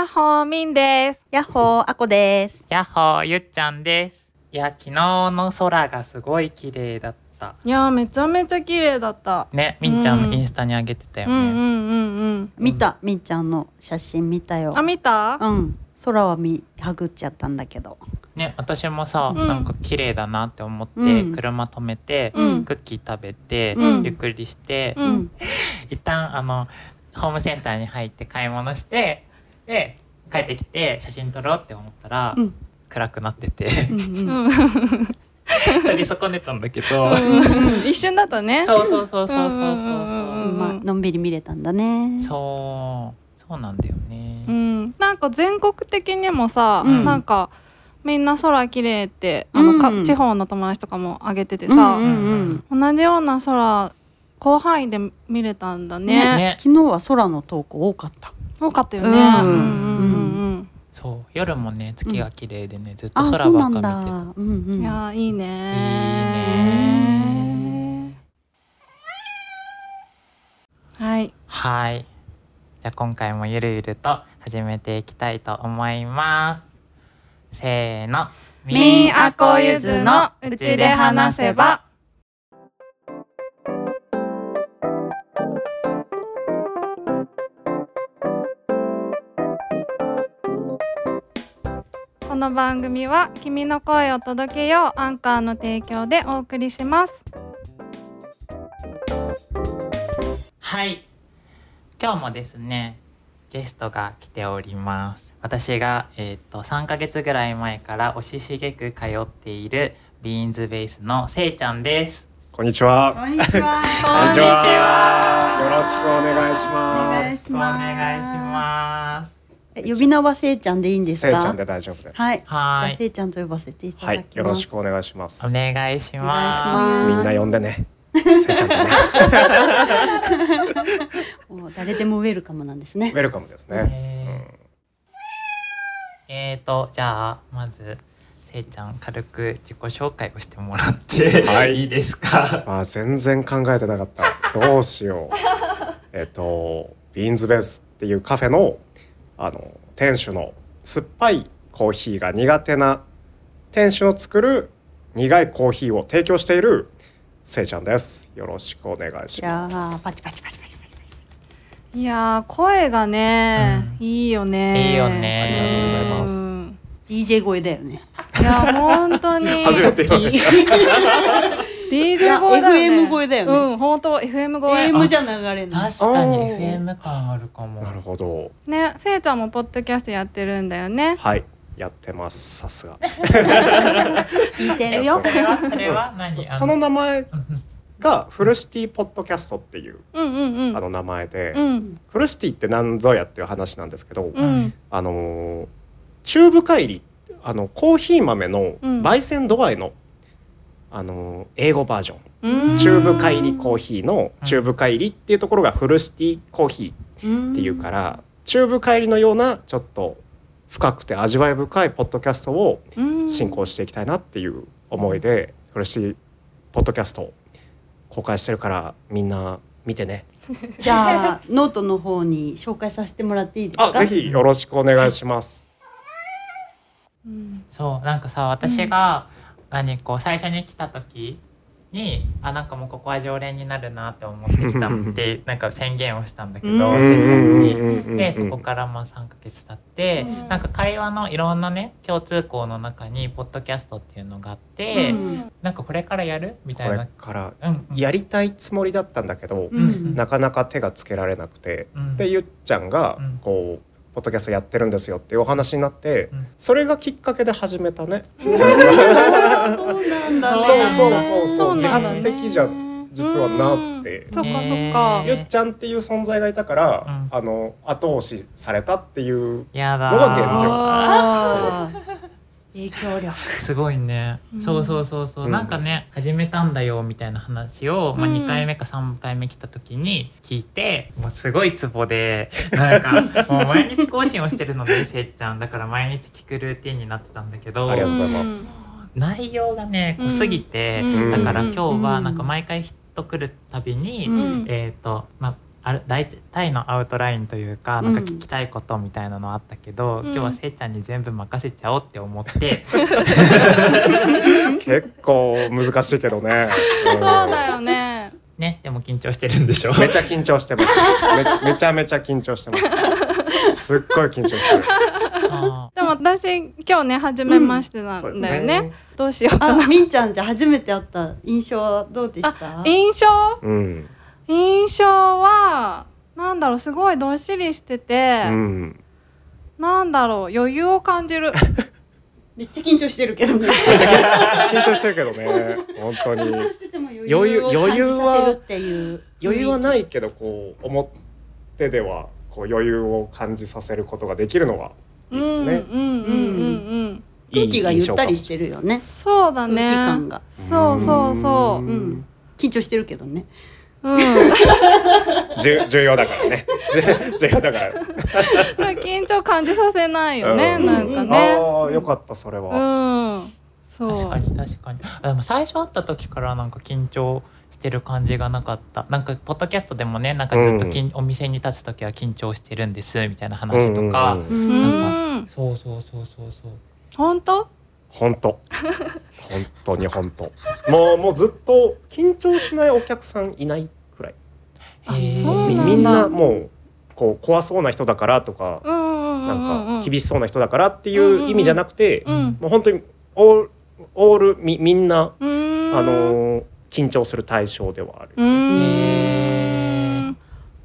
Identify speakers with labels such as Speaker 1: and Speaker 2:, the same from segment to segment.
Speaker 1: やっほーみんです。
Speaker 2: やっほー、あこです。
Speaker 3: やっほーゆっちゃんですいや昨日の空がすごい綺麗だった
Speaker 1: いやーめちゃめちゃ綺麗だった。
Speaker 3: ねみんちゃん
Speaker 1: うん
Speaker 3: もインスタに上げてたよね、
Speaker 1: うんうんうんうん。
Speaker 2: 見た、みっちゃんの写真見たよ
Speaker 1: あ。見た？
Speaker 2: うん。空は見、はぐっちゃったんだけど。
Speaker 3: ね私もさ、
Speaker 1: うん
Speaker 3: なんか綺麗だなって思って、
Speaker 2: うん
Speaker 3: 車止めて、
Speaker 1: うん
Speaker 3: クッキー食べて、
Speaker 1: うん
Speaker 3: ゆっくりして、
Speaker 1: うん
Speaker 2: うん。
Speaker 3: 一旦あのホームセンターに入って買い物してで帰ってきて写真撮ろうって思ったら、
Speaker 2: うん。
Speaker 3: 暗くなってて。
Speaker 2: うん
Speaker 1: う
Speaker 2: うん。
Speaker 1: ん
Speaker 3: 撮り損ねたんだけど、
Speaker 1: 一瞬だったね。
Speaker 3: そうそうそうそうそうそうそう、
Speaker 2: まあ、のんびり見れたんだね。
Speaker 3: そう。そうなんだよね、
Speaker 1: うん。なんか全国的にもさ、
Speaker 2: うん。
Speaker 1: なんかみんな空綺麗ってあの、か
Speaker 2: うん。
Speaker 1: 地方の友達とかもあげてて
Speaker 2: うん
Speaker 1: さ、
Speaker 2: うんうん。
Speaker 1: 同じような空広範囲で見れたんだね。
Speaker 3: ね。
Speaker 2: 昨日は空の投稿多かった。
Speaker 1: 多かったよね。
Speaker 2: うん。
Speaker 1: うんうんうんうん。
Speaker 3: そう夜もね月が綺麗でね、ずっと
Speaker 2: あ、
Speaker 3: 空ばっか見てた。
Speaker 1: いやーいいね
Speaker 3: いい
Speaker 1: はい。
Speaker 3: はい。じゃあ今回もゆるゆると始めていきたいと思います。せーの。
Speaker 1: みんあこゆずのうちで話せばの番組は君の声を届けようアンカーの提供でお送りします。
Speaker 3: はい。今日もですねゲストが来ております。私がえっ、と3ヶ月ぐらい前から押ししげく通っているビーンズベースのせいちゃんです。
Speaker 4: こんにちは。
Speaker 2: こんにちは。
Speaker 1: こんにちは。
Speaker 4: よろしくお願いし
Speaker 2: お
Speaker 4: ます。
Speaker 2: 願いし
Speaker 3: お願いします。
Speaker 2: え呼び名はせいちゃんでいいんですか？
Speaker 4: せいちゃんで大丈夫です。
Speaker 2: はい。じゃ
Speaker 3: はい
Speaker 2: あせいちゃんと呼ばせていた
Speaker 4: はい、
Speaker 2: だきます。
Speaker 4: よろしくお願いします。
Speaker 3: お願いし
Speaker 2: お願いし
Speaker 3: ます
Speaker 2: ます。
Speaker 4: みんな呼んでね。せいちゃんとね。
Speaker 2: もう誰でもウェルカムなんですね
Speaker 4: ウ。ェルカムですね。
Speaker 3: ねえーとじゃあまずせいちゃん軽く自己紹介をしてもらって、
Speaker 4: はい
Speaker 3: いいですか？
Speaker 4: あー、全然考えてなかった。どうしよう。えっと、ビーンズベースっていうカフェの。あの、店主の酸っぱいコーヒーが苦手な。店主の作る苦いコーヒーを提供している。せいちゃんです。よろしくお願いします。
Speaker 2: パチパチパチパチパチ。
Speaker 1: いや声がね、いいよね
Speaker 3: いいよね
Speaker 4: ありがとうございます
Speaker 2: DJ 声だよね。
Speaker 1: いや本当に
Speaker 4: 初めて言われた。
Speaker 1: DJ 声だよね。
Speaker 2: FM 声だよね。
Speaker 1: うん本当 FM 声。
Speaker 2: AM じゃ流れない。
Speaker 3: 確かに FM 感あるかも。
Speaker 4: なるほど。
Speaker 1: ねせいちゃんもポッドキャストやってるんだよね。
Speaker 4: はい、やってます。さすが。
Speaker 2: 聞いてるよ。
Speaker 3: そ。れはそれは何？あ
Speaker 4: その名前がフルシティポッドキャストっていう
Speaker 1: うんうんうん。
Speaker 4: あの名前で、
Speaker 1: うん。
Speaker 4: フルシティって何ぞやっていう話なんですけど、
Speaker 1: うん。
Speaker 4: あのー中深煎りあのコーヒー豆の
Speaker 1: うん。
Speaker 4: 焙煎度合いの、あのー英語バージョン。
Speaker 1: うん。
Speaker 4: 中深煎りコーヒーの中深煎りっていうところがフルシティコーヒーっていうから、中深煎りのようなちょっと深くて味わい深いポッドキャストを
Speaker 1: うん。
Speaker 4: 進行していきたいなっていう思いで、フルシティポッドキャストを公開してるからみんな見てね。
Speaker 2: じゃあノートの方に紹介させてもらっていいですか？
Speaker 4: あぜひよろしくお願いします。
Speaker 1: うん。
Speaker 3: そうなんかさ私が何こう最初に来た時にあなんかもうここは常連になるなって思ってきたってなんか宣言をしたんだけど、
Speaker 1: うん。
Speaker 3: せいちゃん。に。
Speaker 4: ん
Speaker 3: でそこからまあ3ヶ月経って、
Speaker 1: うん。
Speaker 3: なんか会話のいろんなね共通項の中にポッドキャストっていうのがあって、
Speaker 2: うん。
Speaker 3: なんかこれからやるみた
Speaker 4: これ
Speaker 3: いな。
Speaker 4: からやりたいつもりだったんだけど、
Speaker 2: うん。
Speaker 4: なかなか手がつけられなくて、
Speaker 3: うん。
Speaker 4: でゆっちゃんが
Speaker 3: うん。
Speaker 4: こうポッドキャストやってるんですよっていうお話になって、
Speaker 3: うん。
Speaker 4: それがきっかけで始めたね。
Speaker 2: そうなんだね。
Speaker 4: そうそうそう
Speaker 1: そう。
Speaker 4: 自発的じゃ実はなくて。
Speaker 1: うん。そっかそっ
Speaker 3: ね
Speaker 1: か
Speaker 4: ゆっちゃんっていう存在がいたから、
Speaker 3: うん。
Speaker 4: あの後押しされたっていうのが現状
Speaker 2: 影響力。
Speaker 3: すごいね、
Speaker 1: うん。
Speaker 3: そうそうそうそう、
Speaker 4: うん。
Speaker 3: なんかね始めたんだよみたいな話を、まあ、
Speaker 1: うん。
Speaker 3: 2回目か3回目来た時に聞いて、もうすごいツボでなんか もう毎日更新をしてるのでせっちゃん。だから毎日聞くルーティンになってたんだけど
Speaker 4: ありがとうございます。
Speaker 3: 内容がね濃すぎて、
Speaker 1: うん。
Speaker 3: だから今日は
Speaker 2: うん
Speaker 3: なん。か毎回人来るたびに、
Speaker 1: うん。
Speaker 3: えっ、とまあある大体のアウトラインというかなんか聞きたいことみたいなのあったけど、
Speaker 1: うん
Speaker 3: 今日はせいちゃんに全部任せちゃおうって思って、
Speaker 4: 結構難しいけどね。ん
Speaker 1: そうだよね
Speaker 3: ねでも緊張してるんでしょ？
Speaker 4: めちゃ緊張してます。めめちゃめちゃ緊張してます。すっごい緊張してる。
Speaker 3: あ
Speaker 1: でも私今日ね初めましてなんだよね,、
Speaker 4: ね。
Speaker 1: どうしようか
Speaker 2: あ
Speaker 1: な
Speaker 2: みんちゃんじゃ初めて会った印象はどうでした？
Speaker 1: 印象？
Speaker 4: うん。
Speaker 1: 印象はなんだろうすごいどっしりしてて、
Speaker 4: うん。
Speaker 1: なんだろう余裕を感じる
Speaker 2: めっちゃ緊張してるけどね
Speaker 4: 緊張してるけどね。本当に。
Speaker 2: 緊張してても余
Speaker 4: 余裕
Speaker 2: 裕を感じ
Speaker 4: 余裕は
Speaker 2: させるっていう
Speaker 4: 余裕はないけどこう表ではこう余裕を感じさせることができるのはいいですね。
Speaker 1: うんうんうんうんうん
Speaker 2: 空気がゆったりして
Speaker 4: る。
Speaker 2: るよね
Speaker 1: そうだね
Speaker 2: 空気感が
Speaker 1: そうそうそう
Speaker 2: うん緊張してるけどね
Speaker 1: うん。
Speaker 4: 重重要だからね。重 重要だから。
Speaker 1: 緊張感じさせないよね、
Speaker 4: うん。
Speaker 1: なんかね。
Speaker 4: ああよかったそれ
Speaker 1: う
Speaker 4: は。
Speaker 1: ん。そう。
Speaker 3: 確かに確かに。あでも最初会った時からなんか緊張してる感じがなかった。なんかポッドキャストでもねなんかずっときん、お店に立つ時は緊張してるんですみたいな話とか、
Speaker 4: うんうんうん
Speaker 1: う
Speaker 2: うん
Speaker 1: ん
Speaker 3: そうそうそうそうそう。
Speaker 1: 本当？
Speaker 4: 本当。本当に本当。もうもうずっと緊張しないお客さんいないくらい。
Speaker 1: あ
Speaker 4: みみんなもうこう怖そうな人だからとか、
Speaker 1: うんうんうん
Speaker 4: な
Speaker 1: うん
Speaker 4: ん。か厳しそうな人だからっていう意味じゃなくて、
Speaker 1: うん。
Speaker 4: もう本当にオールオールみみんな、あのー緊張する対象ではある。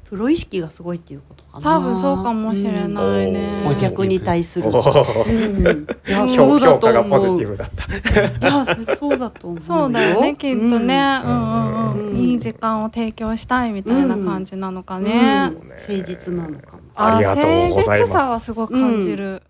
Speaker 2: プロ意識がすごいっていうことかな。
Speaker 1: 多分そうかもしれないね。
Speaker 2: うん。お客に対する。いや
Speaker 4: 評
Speaker 2: そうだ
Speaker 4: 評価が
Speaker 2: と思う
Speaker 4: ポジティブだった。
Speaker 2: いやそうだと思う
Speaker 1: そうだよねきっとね、うん。うんうん
Speaker 2: うん。
Speaker 1: いい時間を提供したいみたいな感じなのかね、
Speaker 2: うん。
Speaker 4: ね。
Speaker 2: 誠実なのかも。
Speaker 4: ありがとうございます
Speaker 1: 誠実さはすごく感じる、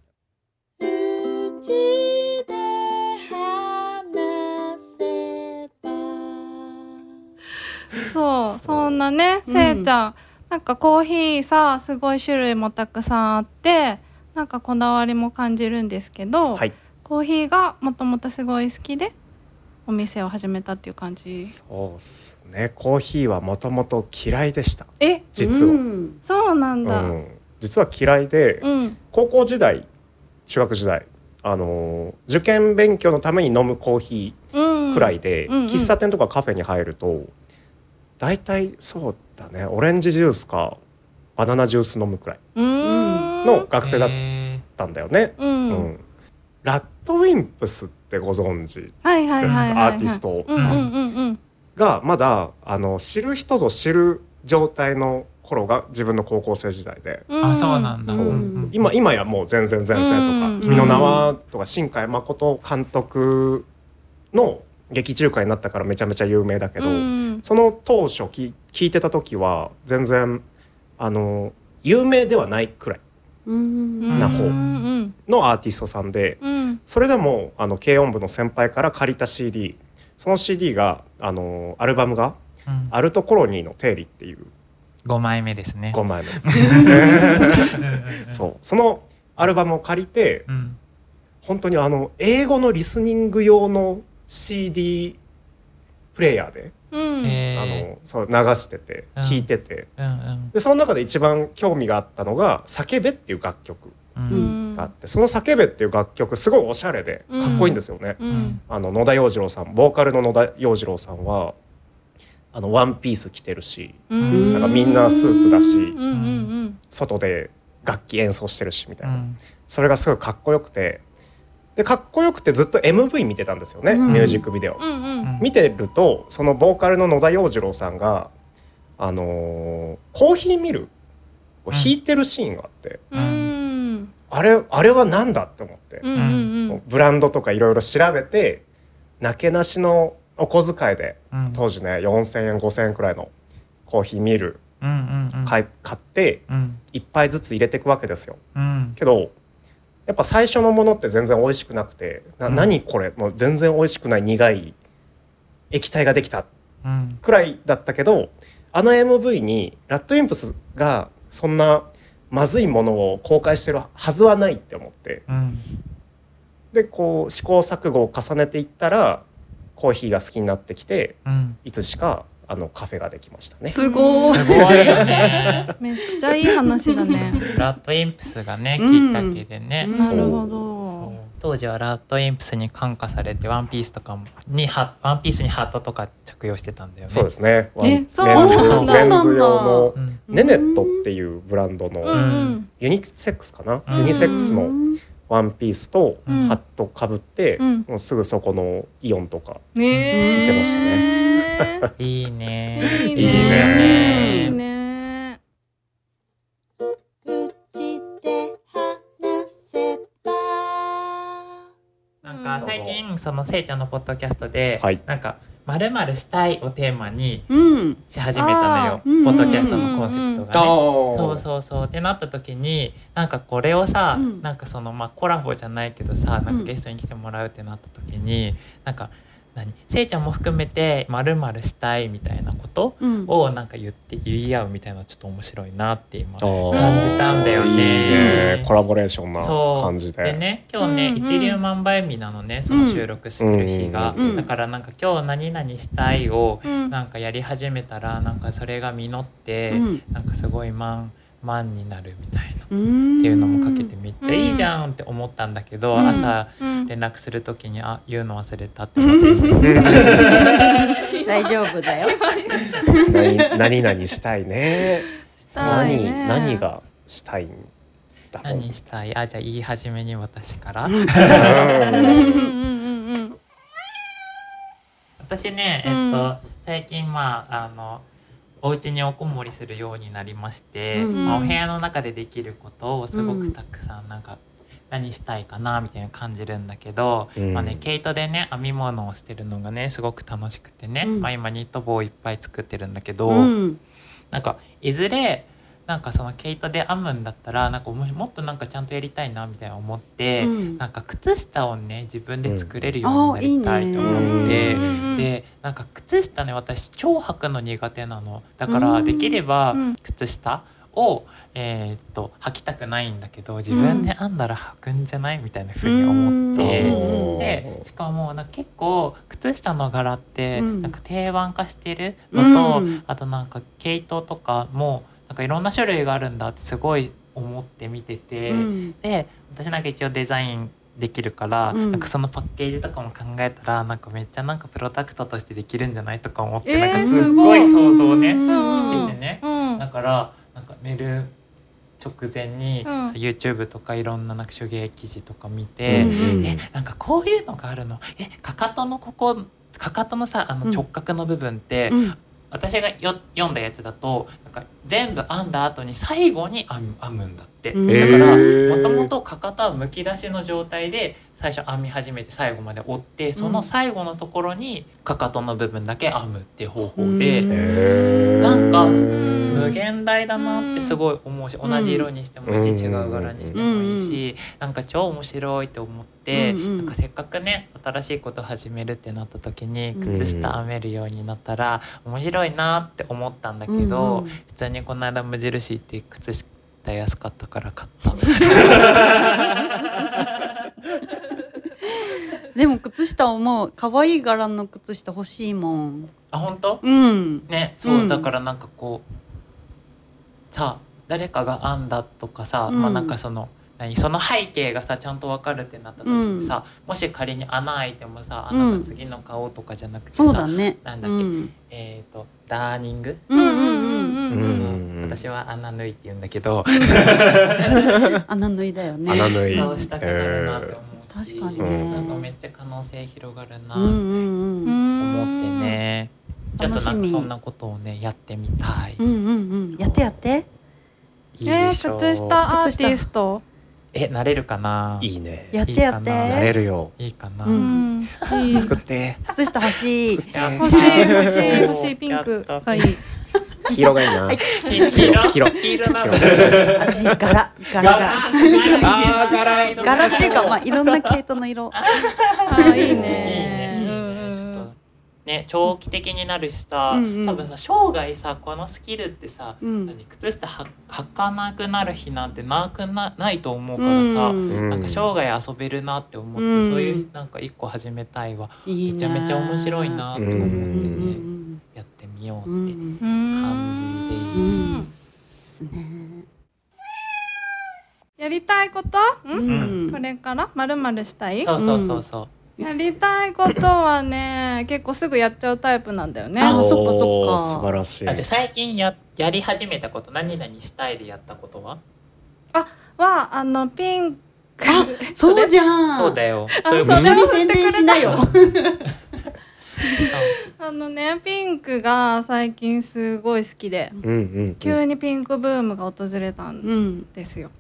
Speaker 1: そうそんなね
Speaker 2: うん
Speaker 1: せいちゃん、なんかコーヒーさすごい種類もたくさんあってなんかこだわりも感じるんですけど、
Speaker 4: はい。
Speaker 1: コーヒーがもともとすごい好きでお店を始めたっていう感じ。
Speaker 4: そうっすね。コーヒーはもともと嫌いでした。
Speaker 1: え？
Speaker 4: 実は、
Speaker 2: うん。
Speaker 1: そうなんだ、
Speaker 4: うん。実は嫌いで、
Speaker 1: うん。
Speaker 4: 高校時代中学時代あのー受験勉強のために飲むコーヒ
Speaker 1: うん。
Speaker 4: ーくらいで、
Speaker 1: うんうん。
Speaker 4: 喫茶店とかカフェに入ると大体そうだね。オレンジジュースかバナナジュース飲むくらいの学生だっ
Speaker 3: へ
Speaker 4: たんだよね。
Speaker 1: う
Speaker 4: うん。
Speaker 1: ん、
Speaker 4: ラッドウィンプスってご存知ですか？アーティストさん。
Speaker 1: うんうんうんうん。
Speaker 4: がまだあの知る人ぞ知る状態の頃が自分の高校生時代で。
Speaker 1: うん。
Speaker 3: あそうなんだ。
Speaker 4: 今今やもう全然前世とか
Speaker 1: うん「
Speaker 4: 君の名は」とか新海誠監督の劇中歌になったからめちゃめちゃ有名だけど、
Speaker 1: うん。
Speaker 4: その当初き聞いてた時は全然あの有名ではないくらい
Speaker 2: うん。
Speaker 4: な方
Speaker 1: うん
Speaker 4: のアーティストさんで
Speaker 1: うん。
Speaker 4: それでもあの軽音部の先輩から借りた CD その CD があのアルバムが
Speaker 3: ーうん「
Speaker 4: アルトコロニーの定理」っていう。
Speaker 3: 5枚目ですね。
Speaker 4: 5枚目です。そう。そのアルバムを借りて
Speaker 3: うん。
Speaker 4: 本当にあの英語のリスニング用の CD プレイヤーで、
Speaker 1: うん。
Speaker 3: へ
Speaker 4: あのそう流してて
Speaker 3: うん。
Speaker 4: 聴いてて、
Speaker 3: ーうん。
Speaker 4: でその中で一番興味があったのが「叫べ」っていう楽曲があってその「叫べ」っていう楽曲すごいおしゃれでかっこいいんですよね。
Speaker 1: うん。
Speaker 4: あの野田洋次郎さんボーカルの野田洋次郎さんはあのワンピース着てるし
Speaker 1: うん。
Speaker 4: なんかみんなスーツだし外で楽器演奏してるしみたいな、
Speaker 3: うん。
Speaker 4: それがすごいかっこよくてでかっこよくてずっと MV 見てたんですよね、
Speaker 2: うん。
Speaker 4: ミュージックビデオ。
Speaker 1: うんうん。うん。
Speaker 4: 見てるとそのボーカルの野田洋次郎さんが、あのーコーヒーミルを弾いてるシーンがあって、
Speaker 1: うん。
Speaker 4: あれあれは何だって思って、
Speaker 1: うんうん
Speaker 4: ブランドとかいろいろ調べてなけなしのお小遣いで
Speaker 3: うん。
Speaker 4: 当時ね4,000円5,000円くらいのコーヒーミル
Speaker 3: うんうんうん。
Speaker 4: 買って
Speaker 3: うん。
Speaker 4: 一杯ずつ入れていくわけですよ。
Speaker 3: うん。
Speaker 4: けどやっぱ最初のものって全然美味しくなくて「な
Speaker 3: うん。
Speaker 4: 何これ？もう全然美味しくない苦い液体ができた」
Speaker 3: うん。
Speaker 4: くらいだったけどあの MV にラッドインプスがそんなまずいものを公開してるはずはないって思って。
Speaker 3: うん。
Speaker 4: でこう試行錯誤を重ねていったらコーヒーが好きになってきて
Speaker 3: うん。
Speaker 4: いつしかあのカフェができましたね。
Speaker 2: すごい
Speaker 3: すごいよね。
Speaker 1: めっちゃいい話だね。
Speaker 3: ラッドインプスがね、
Speaker 2: うん
Speaker 3: きっかけでね。
Speaker 2: うん
Speaker 1: なるほど。
Speaker 3: 当時は RADWIMPSに感化されてワンピースとかもにはワンピースにハットとか着用してたんだよね。
Speaker 4: そうですね。
Speaker 1: えそう
Speaker 4: メンズ
Speaker 3: なんだ
Speaker 4: メンズ用の
Speaker 3: うん
Speaker 4: ネネットっていうブランドの
Speaker 1: ん
Speaker 4: ユニセックスかな、
Speaker 3: うん
Speaker 4: ユニセックスの
Speaker 2: うん
Speaker 4: ワンピースと
Speaker 1: うん
Speaker 4: ハットかぶって、
Speaker 1: うん
Speaker 4: もうすぐそこのイオンとか
Speaker 1: ねえ。
Speaker 4: 見てました
Speaker 1: ね。
Speaker 3: いいね。
Speaker 1: いいね。いい
Speaker 3: ね。
Speaker 1: ね。
Speaker 2: うちで話せば
Speaker 3: なんか最近そのせいちゃんのポッドキャストで、
Speaker 4: はい
Speaker 3: なんかまるまるしたいをテーマに
Speaker 2: うん
Speaker 3: し始めたのよ。
Speaker 2: あー
Speaker 3: ポッドキャストのコンセプトがね。そ
Speaker 4: そう
Speaker 3: そうそうってなった時になんかこれをさ、
Speaker 2: うん
Speaker 3: なんかそのまあコラボじゃないけどさなん
Speaker 2: うん
Speaker 3: かゲストに来てもらうってなった時に、なんか何？せいちゃんも含めてまるまるしたいみたいなこと？
Speaker 2: うん。
Speaker 3: をなんか言って言い合うみたいなのちょっと面白いなって今
Speaker 4: 感
Speaker 3: 感じたんだよね。
Speaker 4: いいね。コラボレーションな
Speaker 3: そう
Speaker 4: 感じで。
Speaker 3: でね今日ね、
Speaker 1: うん。うん
Speaker 3: 一粒万倍日なのねその収録してる日が、だからなんか今日何々したいを
Speaker 1: うん。
Speaker 3: なんかやり始めたらなんかそれが実って、
Speaker 2: うん。
Speaker 3: なんかすごい満満になるみたいな。
Speaker 2: うん
Speaker 3: っていうのもかけてめっちゃいいじゃんって思ったんだけど、
Speaker 1: うん。
Speaker 3: 朝
Speaker 1: うん。
Speaker 3: 連絡する時にあ言うの忘れたって思って。
Speaker 2: 大丈夫だよ。
Speaker 4: 何何々したいね。
Speaker 1: したい
Speaker 4: 何
Speaker 1: ね。
Speaker 4: 何がしたいんだろう。
Speaker 3: 何したい？あじゃあ言い始めに私から。私ねえっと、最近まああのお家におこもりするようになりまして、
Speaker 2: うん。
Speaker 3: まあ、お部屋の中でできることをすごくたくさんなんか何したいかなみたいな感じるんだけど、
Speaker 4: うん。
Speaker 3: まあね、毛糸でね編み物をしてるのがねすごく楽しくてね、
Speaker 2: うん。
Speaker 3: まあ、今ニット帽をいっぱい作ってるんだけど、
Speaker 2: うん。
Speaker 3: なんかいずれなんかその毛糸で編むんだったらなんかももっとなんかちゃんとやりたいなみたいな思って、
Speaker 2: うん。
Speaker 3: なんか靴下をね自分で作れるようになりたいと思って、
Speaker 4: うん
Speaker 3: でなんか靴下ね私超履くの苦手なの。だか
Speaker 2: うん。
Speaker 3: らできれば
Speaker 1: うん。
Speaker 3: 靴下を、えーっと履きたくないんだけど自分で編んだら履くんじゃないみたいな風に思って。
Speaker 2: うん。
Speaker 3: でしかもなんか結構靴下の柄って
Speaker 2: うん。
Speaker 3: なんか定番化してるのと、
Speaker 2: うん。
Speaker 3: あとなんか毛糸とかもなんかいろんな種類があるんだってすごい思って見てて、
Speaker 2: うん。
Speaker 3: で私なんか一応デザインできるから、
Speaker 2: うん。
Speaker 3: なんかそのパッケージとかも考えたらなんかめっちゃなんかプロダクトとしてできるんじゃないとか思って、
Speaker 1: えー
Speaker 3: なんかすっごい想像をね、
Speaker 2: うん
Speaker 3: しててね、
Speaker 1: うん
Speaker 3: だからなんか寝る直前に、
Speaker 1: うん。
Speaker 3: YouTube とかいろんななんか手芸記事とか見て、
Speaker 2: うん。
Speaker 3: えなんかこういうのがあるの？えかかとのここかかとのさあの
Speaker 2: うん。
Speaker 3: 直角の部分って、
Speaker 2: うん
Speaker 3: 私がよ読んだやつだとなんか全部編んだ後に最後に編む編むんだって、
Speaker 2: うん。
Speaker 3: だからもともとかかとはむき出しの状態で最初編み始めて最後まで折ってその最後のところにかかとの部分だけ編むっていう方法で、
Speaker 2: うん。
Speaker 3: なんか
Speaker 1: うん。
Speaker 3: 無限大だなってすごい思うし、
Speaker 2: うん
Speaker 3: 同じ色にしてもいいし違う柄にしてもいいし、なんか超面白いって思って、
Speaker 2: うんうん。
Speaker 3: なんかせっかくね新しいこと始めるってなった時に
Speaker 2: うん。
Speaker 3: 靴下編めるようになったら面白いなって思ったんだけど、
Speaker 2: うんうん。
Speaker 3: 普通にこの間無印行って靴下安かったから買った。
Speaker 2: でも靴下をもう。可愛い柄の靴下欲しいもん。
Speaker 3: あ本当？
Speaker 2: うん。
Speaker 3: ねそう、
Speaker 2: うん
Speaker 3: だからなんかこうさ誰かが編んだとかさ、
Speaker 2: うん
Speaker 3: まあなんかその何その背景がさちゃんと分かるってなった時にさ、もし仮に穴開いてもさ
Speaker 2: うん
Speaker 3: 穴が次の顔とかじゃなくてさ、
Speaker 2: そうだね。
Speaker 3: なんだっけ？
Speaker 2: うん。
Speaker 3: えっ、とダーニング、
Speaker 2: うんうんうん
Speaker 4: うんうんうん
Speaker 3: 私は穴縫いって言うんだけど、
Speaker 2: 穴縫いだよね。
Speaker 4: 穴縫い
Speaker 3: そうしたくなるなって思うし、
Speaker 2: 確かに
Speaker 4: ね。
Speaker 3: なんかめっちゃ可能性広がるなって
Speaker 2: うんうんうん
Speaker 3: 思ってね、ちょっとなんかそんなことをねやってみたい。
Speaker 2: うんうんうん。やってやって。
Speaker 3: いい
Speaker 1: え
Speaker 3: でしょう。
Speaker 1: ー、靴下アーティスト？
Speaker 3: えなれるかな？い
Speaker 4: いね。
Speaker 2: やってやって。
Speaker 4: な？れるよ。
Speaker 3: いいかな、
Speaker 2: う
Speaker 1: うん。ん。いい。
Speaker 4: 作って
Speaker 2: 靴下欲しい。
Speaker 1: 欲しい欲しい欲しいピンク。がいい。
Speaker 4: 黄色がいいな。
Speaker 3: 黄色。
Speaker 4: 黄色。
Speaker 3: 黄色なの。
Speaker 4: 黄色
Speaker 2: 私柄。柄が。
Speaker 3: あー
Speaker 4: 柄。
Speaker 2: 柄っていうかまあいろんな系統の色。
Speaker 1: あーいい
Speaker 3: ね
Speaker 1: ね
Speaker 3: 長期的になるしさ、
Speaker 2: うんうん。
Speaker 3: 多分さ生涯さこのスキルってさ、
Speaker 2: うん。
Speaker 3: 何靴下は履かなくなる日なんてなくなないと思うからさ、
Speaker 2: うん。
Speaker 3: なんか生涯遊べるなって思って、
Speaker 2: うん。
Speaker 3: そういうなんか一個始めたいわ、
Speaker 2: いいね
Speaker 3: めちゃめちゃ面白いなって思って
Speaker 2: うん
Speaker 3: ね、
Speaker 2: うん
Speaker 3: やってみようって、感じで
Speaker 2: うん。ですね。
Speaker 1: やりたいことん、
Speaker 2: うん。
Speaker 1: これからまるまるしたい
Speaker 3: そうそうそうそう、
Speaker 1: やりたいことはね結構すぐやっちゃうタイプなんだよね
Speaker 2: あそっかそっか
Speaker 4: 素晴らしい
Speaker 3: あじゃあ最近ややり始めたこと何々したいでやったことは、
Speaker 1: はあのピンク
Speaker 2: あ、そうじゃん。
Speaker 3: そうだよ
Speaker 1: あ
Speaker 3: そういう
Speaker 2: 一緒に宣伝しなよ。
Speaker 1: あのねピンクが最近すごい好きで
Speaker 4: うんうんうん
Speaker 1: 急にピンクブームが訪れたん
Speaker 2: うん。
Speaker 1: ですよ。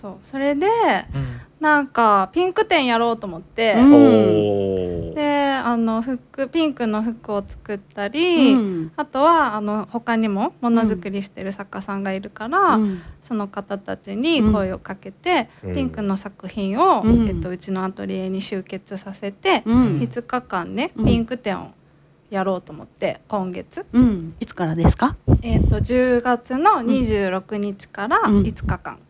Speaker 1: そう。それで
Speaker 3: うん。
Speaker 1: なんかピンク店やろうと思って、
Speaker 2: うん。
Speaker 1: であの服ピンクの服を作ったり、
Speaker 2: うん。
Speaker 1: あとはあの他にもものづくりしてる作家さんがいるから、
Speaker 2: うん。
Speaker 1: その方たちに声をかけて、
Speaker 4: うん。
Speaker 1: ピンクの作品を、
Speaker 2: うん。
Speaker 1: えっと、うちのアトリエに集結させて、
Speaker 2: うん。
Speaker 1: 5日間ね
Speaker 2: うん。
Speaker 1: ピンク展をやろうと思って今月、
Speaker 2: うん。いつからですか？
Speaker 1: えっと10月の26日から
Speaker 2: うん。
Speaker 1: 5日間。
Speaker 3: うん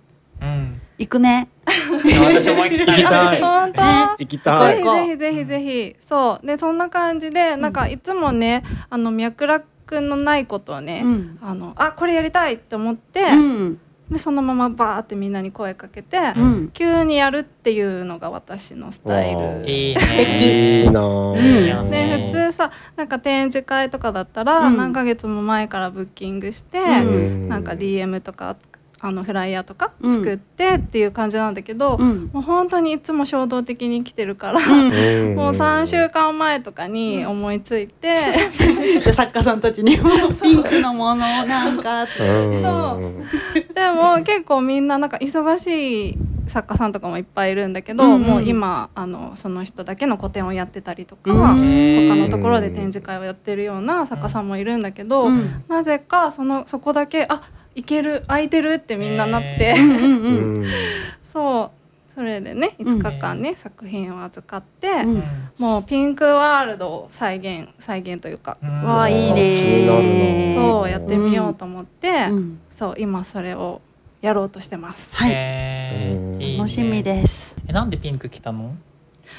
Speaker 2: 行くね。
Speaker 3: 私も行きたい。
Speaker 1: 本当、
Speaker 4: 行きたい。
Speaker 1: ぜひぜひぜひ。ぜひそう。でそんな感じでなんかいつもねあの脈絡のないことをね、
Speaker 2: うん。
Speaker 1: あのあこれやりたいって思って、
Speaker 2: うん。
Speaker 1: でそのままバーってみんなに声かけて、
Speaker 2: うん。
Speaker 1: 急にやるっていうのが私のスタイル。
Speaker 3: いいね。
Speaker 2: 素敵。
Speaker 4: いいなぁ。
Speaker 2: うん。
Speaker 1: で
Speaker 3: ね
Speaker 1: 普通さなんか展示会とかだったら
Speaker 2: うん。
Speaker 1: 何ヶ月も前からブッキングして、
Speaker 2: うん。
Speaker 1: なんか DM とかあのフライヤーとか
Speaker 2: うん。
Speaker 1: 作ってっていう感じなんだけど、
Speaker 2: うん。
Speaker 1: もう本当にいつも衝動的に来てるから、
Speaker 2: うん。
Speaker 1: もう3週間前とかに思いついて、
Speaker 2: で作家さんたちにも。ピンクのものなんかって。
Speaker 4: うん。
Speaker 1: そう。でも結構みんななんか忙しい作家さんとかもいっぱいいるんだけど、
Speaker 2: うんうん。
Speaker 1: もう今あのその人だけの個展をやってたりとか、
Speaker 2: うん。
Speaker 1: 他のところで展示会をやってるような作家さんもいるんだけど、
Speaker 2: うん。
Speaker 1: なぜかそのそこだけあいける空いてるってみんななって、
Speaker 2: うんうん
Speaker 4: う
Speaker 2: うん。
Speaker 4: ん
Speaker 1: そうそれでね5日間ね、作品を預かって、
Speaker 2: うん
Speaker 1: もうピンクワールドを再現再現というか、
Speaker 3: うん
Speaker 2: わあいいね。
Speaker 4: な
Speaker 1: そうやってみようと思って、
Speaker 2: うん。
Speaker 1: そう今それをやろうとしてます。
Speaker 2: はい。
Speaker 4: うん
Speaker 3: へー
Speaker 2: 楽しみです。
Speaker 3: えなんでピンク着たの？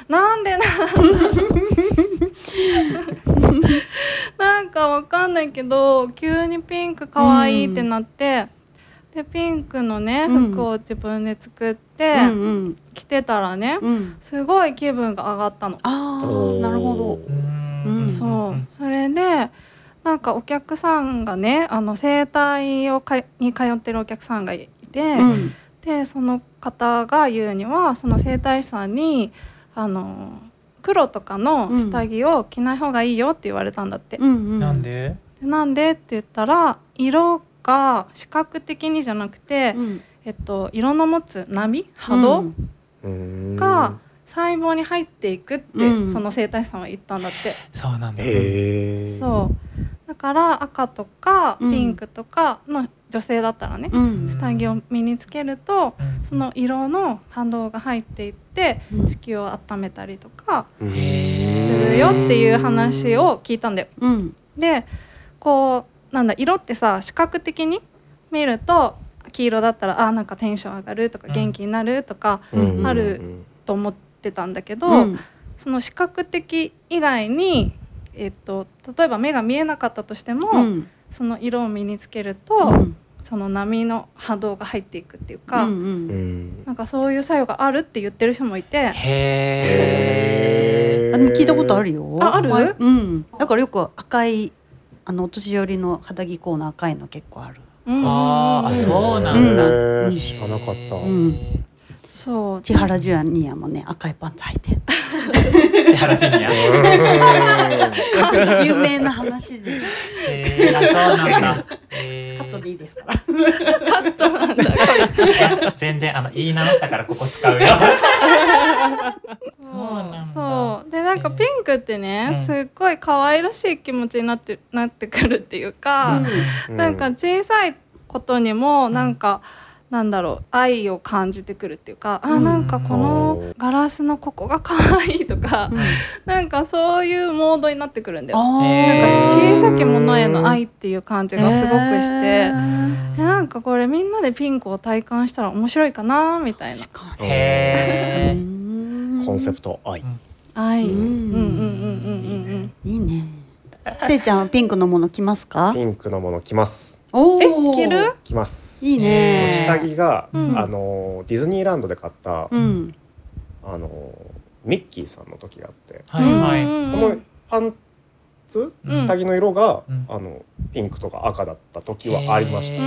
Speaker 1: なんでななんかわかんないけど急にピンクかわいいってなって、でピンクのね
Speaker 2: うん。
Speaker 1: 服を自分で作って、
Speaker 2: うんうん。
Speaker 1: 着てたらね
Speaker 2: うん。
Speaker 1: すごい気分が上がったの。
Speaker 2: あなるほど。
Speaker 3: うん。
Speaker 2: うん
Speaker 1: そう。それでなんかお客さんがねあの整体をかに通ってるお客さんがいて、
Speaker 2: うん。
Speaker 1: でその方が言うにはその整体師さんにあの黒とかの下着を着ない方がいいよって言われたんだって。
Speaker 2: うんうん。
Speaker 3: なんで？
Speaker 1: でなんでって言ったら色が視覚的にじゃなくて、
Speaker 2: うん。
Speaker 1: えっと、色の持つ波波動
Speaker 4: うん。
Speaker 1: が細胞に入っていくって、
Speaker 2: うん。
Speaker 1: その整体師さんは言ったんだって。
Speaker 3: そうなんだ。
Speaker 4: へえ
Speaker 1: そう。だから赤とか
Speaker 2: うん。
Speaker 1: ピンクとかの女性だったらね、
Speaker 2: うん。
Speaker 1: 下着を身につけると
Speaker 3: うん
Speaker 1: その色の反動が入っていって
Speaker 2: うん。
Speaker 1: 子宮を温めたりとか
Speaker 4: うん。
Speaker 1: するよっていう話を聞いたんだよ。
Speaker 2: うん。
Speaker 1: でこうなんだ色ってさ視覚的に見ると黄色だったらあーなんかテンション上がるとか
Speaker 3: うん。
Speaker 1: 元気になるとか
Speaker 4: うん。
Speaker 1: あると思ってたんだけど、
Speaker 2: うん。
Speaker 1: その視覚的以外に、えっと例えば目が見えなかったとしても、
Speaker 2: うん。
Speaker 1: その色を身につけると、
Speaker 2: うん
Speaker 1: その波の波動が入っていくっていうか、
Speaker 2: うんう
Speaker 4: うん。ん
Speaker 1: なんかそういう作用があるって言ってる人もいて、
Speaker 3: へ
Speaker 2: あでも聞いたことあるよ。
Speaker 1: あある？
Speaker 2: 前。うん。だからよく赤いあのお年寄りの肌着コーナー赤いの結構ある。
Speaker 1: うん
Speaker 3: あーあ
Speaker 1: うん。
Speaker 3: そうなんだ。
Speaker 2: うん。
Speaker 4: 知らなかった。
Speaker 2: うん。
Speaker 1: そう。
Speaker 2: 千原ジュアニアもね赤いパンツ履いて。る。
Speaker 3: 千原ジュニア。
Speaker 2: 有名な話で
Speaker 3: へーあそうなんだ。
Speaker 2: カットでいいですか？ら。
Speaker 3: いや全然あの言い直したからここ使うよ。そうなんだ。
Speaker 1: そう。でなんかピンクってね、
Speaker 3: うん。
Speaker 1: すっごい可愛らしい気持ちになってなってくるっていうか、なんか小さいことにもなんか、なんだろう愛を感じてくるっていうか、あ
Speaker 2: うん。
Speaker 1: なんかこのガラスのここが可愛いとか、なんかそういうモードになってくるんだよ。なんか小さきものへの愛っていう感じがすごくして、え
Speaker 2: え
Speaker 1: なんかこれみんなでピンクを体感したら面白いかなみたいな。
Speaker 4: コンセプト愛。
Speaker 1: 愛、
Speaker 2: う
Speaker 1: うんん、うんうんうんうんうん。
Speaker 2: いいね。せいちゃんはピンクのもの着ますか？
Speaker 4: ピンクのもの着ます。
Speaker 2: お
Speaker 1: え着る？
Speaker 4: 着ます。
Speaker 2: いいね。
Speaker 4: 下着が、
Speaker 1: うん。
Speaker 4: あのディズニーランドで買った、
Speaker 2: うん。
Speaker 4: あのミッキーさんの時があって
Speaker 3: はいはい。
Speaker 1: うん。
Speaker 4: そのパンツ、
Speaker 3: うん。
Speaker 4: 下着の色が、
Speaker 3: うん。
Speaker 4: あのピンクとか赤だった時はありました、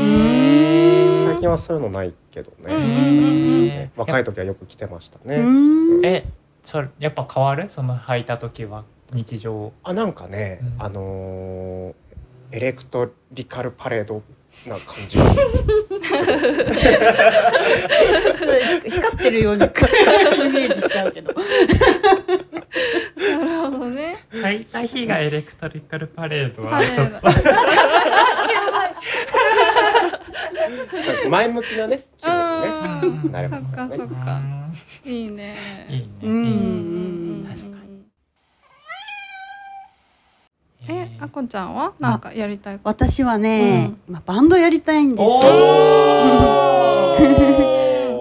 Speaker 4: 最近はそういうのないけどね、若い時はよく着てましたね、
Speaker 2: うん。
Speaker 3: え、それやっぱ変わる？その履いた時は日常。
Speaker 4: あなんかね、
Speaker 3: うん。
Speaker 4: あのーエレクトリカルパレードな感じ
Speaker 2: 光ってるようにイメージしちゃうけど。
Speaker 1: なるほどね。
Speaker 3: 履いた日がエレクトリカルパレードはちょっと。
Speaker 4: 前向きなね気分にね
Speaker 1: うん。
Speaker 4: なれますからね。
Speaker 1: そっかそっか。いいね
Speaker 3: いいね。
Speaker 2: うん
Speaker 3: 確かに
Speaker 1: えあこちゃんは？なんかやりたいこと？
Speaker 2: 私はね、今バンドやりたいんです。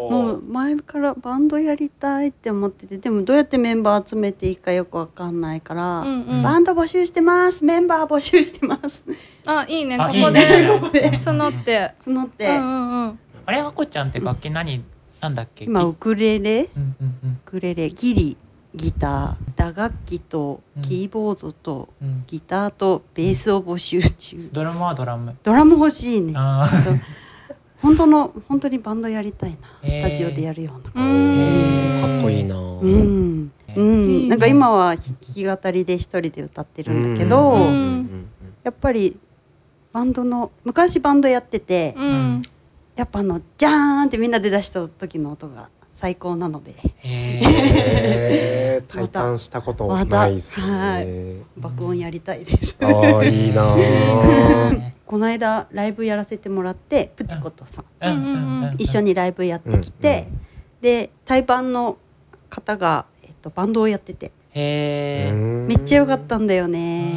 Speaker 2: もう前からバンドやりたいって思っててでもどうやってメンバー集めていいかよくわかんないから、
Speaker 1: うんうん。
Speaker 2: バンド募集してます。メンバー募集してます。
Speaker 1: あいいね
Speaker 3: あ
Speaker 1: ここで。
Speaker 3: いいね。
Speaker 1: ここで。募って。
Speaker 2: 募って、
Speaker 1: うんうんうん。
Speaker 3: あれあこちゃんって楽器何なんだっけ？
Speaker 2: 今ウクレレ？
Speaker 3: うんうんうん。
Speaker 2: ウクレレギリギター打楽器とキーボードと
Speaker 3: うん。
Speaker 2: ギターとベースを募集中。
Speaker 3: ドラムはドラム。
Speaker 2: ドラム欲しいね。
Speaker 3: あ
Speaker 2: 本当の本当にバンドやりたいな。
Speaker 3: へー。
Speaker 2: スタジオでやるような。
Speaker 1: うー。ん
Speaker 4: かっこいいな、
Speaker 2: うん、うん。
Speaker 1: いいね。
Speaker 2: なんか今は弾き語りで一人で歌ってるんだけど、
Speaker 1: うん。
Speaker 4: うん。
Speaker 2: やっぱりバンドの昔バンドやってて、
Speaker 1: うん。
Speaker 2: やっぱあのジャーンってみんなで出した時の音が最高なので
Speaker 3: ーへ
Speaker 4: へー 体感したことないっす
Speaker 2: または
Speaker 4: ね。
Speaker 2: 爆音やりたいです。
Speaker 4: ああいいな
Speaker 3: ー。
Speaker 2: この間ライブやらせてもらってプチコとさん
Speaker 3: うんうんうんうん。
Speaker 2: 一緒にライブやってきて、で対バンの方が、えっと、バンドをやってて。めっちゃ良かったんだよね。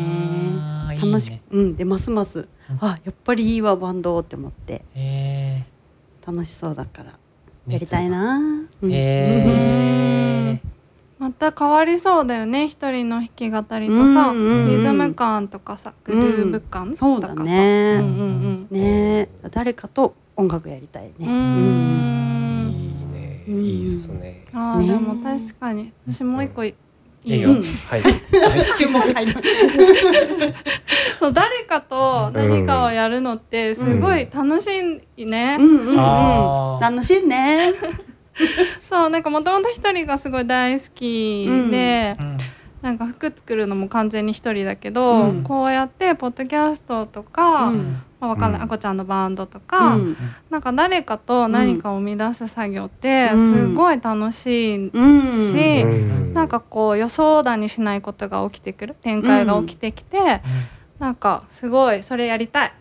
Speaker 3: あーいいね
Speaker 2: 楽しくうんでますます、
Speaker 3: うん
Speaker 2: あやっぱりいいわバンドって思って
Speaker 3: へ
Speaker 2: 楽しそうだから
Speaker 3: え。
Speaker 2: やりたいな、うん。
Speaker 3: へえ。
Speaker 1: また変わりそうだよね。一人の弾き語りとさ、
Speaker 2: うんうんうん。
Speaker 1: リズム感とかさグルーヴ感とかさ、
Speaker 2: そうだね。
Speaker 1: うんうん
Speaker 2: ね。え誰かと音楽やりたいね。
Speaker 1: うん。うーん。
Speaker 4: いいね。
Speaker 2: うん。
Speaker 4: いいっすね。
Speaker 2: ね
Speaker 1: あーでも確かに。私もう一個い。い。よ、
Speaker 3: い。い。よ
Speaker 2: うん
Speaker 4: はい。
Speaker 2: 注目入ります
Speaker 1: そう誰かと何かをやるのってすごい。楽しい。ね、
Speaker 2: うんうんうん楽しい。ね
Speaker 1: そうなんかもともと一人がすごい。大好きで、
Speaker 3: うん
Speaker 1: なんか服作るのも完全に一人だけど、
Speaker 2: うん。
Speaker 1: こうやってポッドキャストとか、
Speaker 2: うん。
Speaker 1: まあ、わかんない、
Speaker 4: うん。
Speaker 1: あこちゃんのバンドとか、
Speaker 2: うん。
Speaker 1: なんか誰かと何かを生み出す作業って
Speaker 2: うん。
Speaker 1: すごい楽しい
Speaker 2: うん。
Speaker 1: し、
Speaker 4: うん。
Speaker 1: なんかこう予想だにしないことが起きてくる。展開が起きてきて、なんかすごいそれやりたい。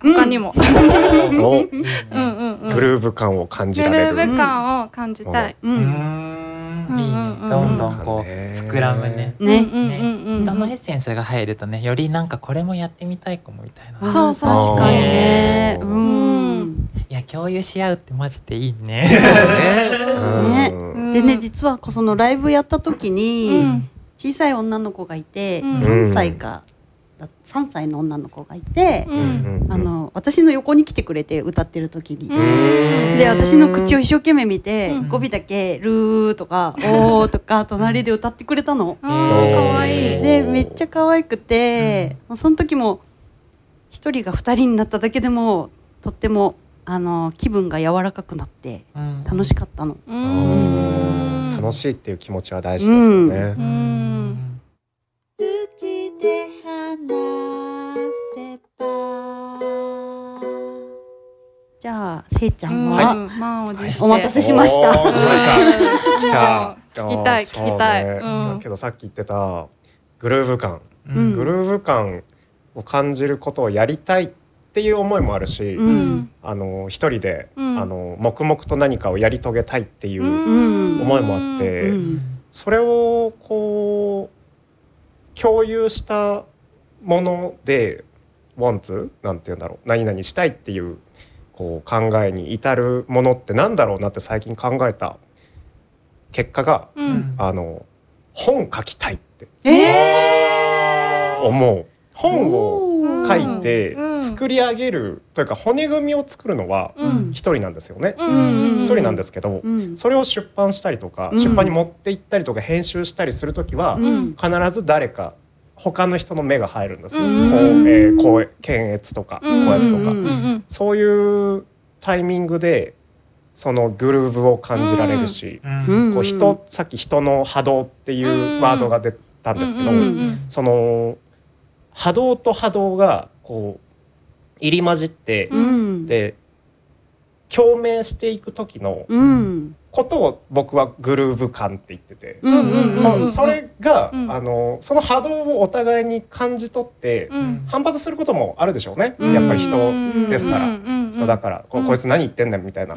Speaker 1: 他にも、
Speaker 4: お。
Speaker 1: うん、うんうん。
Speaker 4: グルーヴ感を感じ
Speaker 1: グル
Speaker 4: られる。
Speaker 1: ーヴ感を感じたい。
Speaker 2: う
Speaker 3: うんんいいねどんどんこう膨らむね。
Speaker 2: ね。
Speaker 3: 人のエッセンスが入るとねよりなんかこれもやってみたいかもみたいな。
Speaker 1: そう
Speaker 2: 確かにね。うん。
Speaker 3: いや共有し合うってマジでいいね。
Speaker 2: ね。
Speaker 4: うん。
Speaker 2: でね実はそのライブやった時
Speaker 1: う
Speaker 2: に
Speaker 1: ん。
Speaker 2: 小さい女の子がいて
Speaker 1: うん
Speaker 2: 3歳か3歳の女の子がいて
Speaker 1: うん。うん
Speaker 2: あの私の横に来てくれて歌ってる時に。
Speaker 1: うん。
Speaker 2: で私の口を一生懸命見て、
Speaker 1: うん。
Speaker 2: 語尾だけ「ルー」とか「おー」とか隣で歌ってくれたの。
Speaker 1: かわいい。
Speaker 2: でめっちゃ可愛くて、もうその時も一人が二人になっただけでもとってもあの気分が柔らかくなって楽しかったの。
Speaker 1: うーん
Speaker 4: 楽しいっていう気持ちは大事ですよね
Speaker 2: じゃあせいちゃんは、
Speaker 1: うん。満を持して。
Speaker 2: お待たせしました。
Speaker 4: おー来ました。来た。
Speaker 1: 聞きたい
Speaker 4: そう
Speaker 1: 聞きたい。
Speaker 4: ね
Speaker 1: うん。
Speaker 4: だけどさっき言ってたグルーヴ感、
Speaker 2: うん。
Speaker 4: グルーヴ感を感じることをやりたいっていう思いもあるし、
Speaker 2: う
Speaker 1: うん。ん
Speaker 4: あの一人で、
Speaker 1: うん。
Speaker 4: あの黙々と何かをやり遂げたいっていう
Speaker 2: うん。
Speaker 4: 思いもあって、
Speaker 2: うん。
Speaker 4: それをこう共有したもので「want」なんて言うんだろう。何々したいっていうこう考えに至るものってなんだろうなって最近考えた結果が、
Speaker 1: うん。
Speaker 4: あの本書きたいって
Speaker 2: え
Speaker 4: 思う。本を書いて
Speaker 1: うん。
Speaker 4: 作り上げるというか骨組みを作るのは
Speaker 1: うん。
Speaker 4: 一人なんですよね。
Speaker 1: うん。
Speaker 4: 一人なんですけど
Speaker 2: うん。
Speaker 4: それを出版したりとか
Speaker 2: うん。
Speaker 4: 出版に持って行ったりとか編集したりする時は
Speaker 2: うん。
Speaker 4: 必ず誰か他の人の目が入るんですよ。こう
Speaker 1: うん
Speaker 4: えーこう検閲とか
Speaker 1: うん。
Speaker 4: 高圧とか。そういうタイミングでそのグルーブを感じられるし、
Speaker 3: うん。
Speaker 4: こう人さっき人の波動っていうワードが出たんですけど、その波動と波動がこう入り混じって、
Speaker 2: うん。
Speaker 4: で共鳴していく時の
Speaker 2: うん
Speaker 4: ことを僕はグルーヴ感って言ってて、そそれが、
Speaker 1: うん
Speaker 4: あのその波動をお互いに感じ取って、
Speaker 1: うん。
Speaker 4: 反発することもあるでしょうね、
Speaker 2: うん。
Speaker 4: やっぱり人ですから、人だから、こ
Speaker 1: うん。
Speaker 4: こいつ何言ってんねんみたいな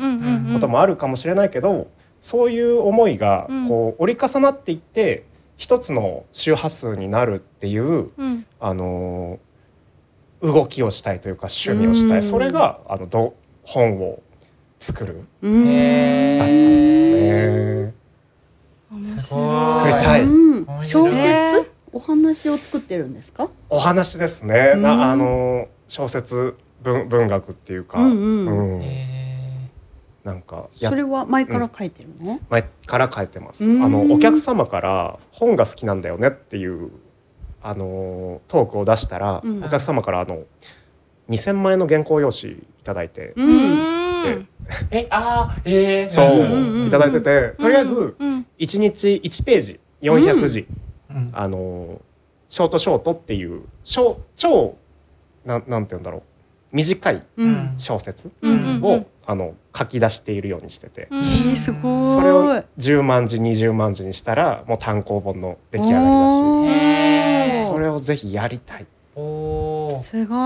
Speaker 4: こともあるかもしれないけど、そういう思いが
Speaker 1: うん。
Speaker 4: こう折り重なっていって一つの周波数になるっていう、
Speaker 1: うん。
Speaker 4: あのー動きをしたいというか趣味をしたい、
Speaker 2: うん。
Speaker 4: それがあのど本を作る。だったんだよね。作りたい。
Speaker 2: 小説？お話を作ってるんですか？
Speaker 4: お話ですね、
Speaker 2: うん。
Speaker 4: なあのー小説文文学っていうか、
Speaker 2: うんうん。
Speaker 4: うん。
Speaker 3: へ
Speaker 4: なんかや
Speaker 2: それは前から書いてるの？
Speaker 4: 前から書いてます。
Speaker 2: うん。
Speaker 4: あのお客様から本が好きなんだよねっていうあのトークを出したら、
Speaker 2: うん。
Speaker 4: お客様からあの2000万円の原稿用紙いただいて、
Speaker 2: う
Speaker 1: うん
Speaker 3: えあーえー。
Speaker 4: そう、いただいててとりあえず
Speaker 1: うん。
Speaker 4: 1日1ページ。400字、
Speaker 3: うん。
Speaker 4: あのショートショートっていう超超なんなんて言うんだろう。短い
Speaker 2: うん。
Speaker 4: 小説を、あの書き出しているようにしてて、
Speaker 1: うん。
Speaker 2: えーすごい。
Speaker 4: それを10万字20万字にしたらもう単行本の出来上がりだし。それをぜひやりたい。
Speaker 3: おす
Speaker 2: ごい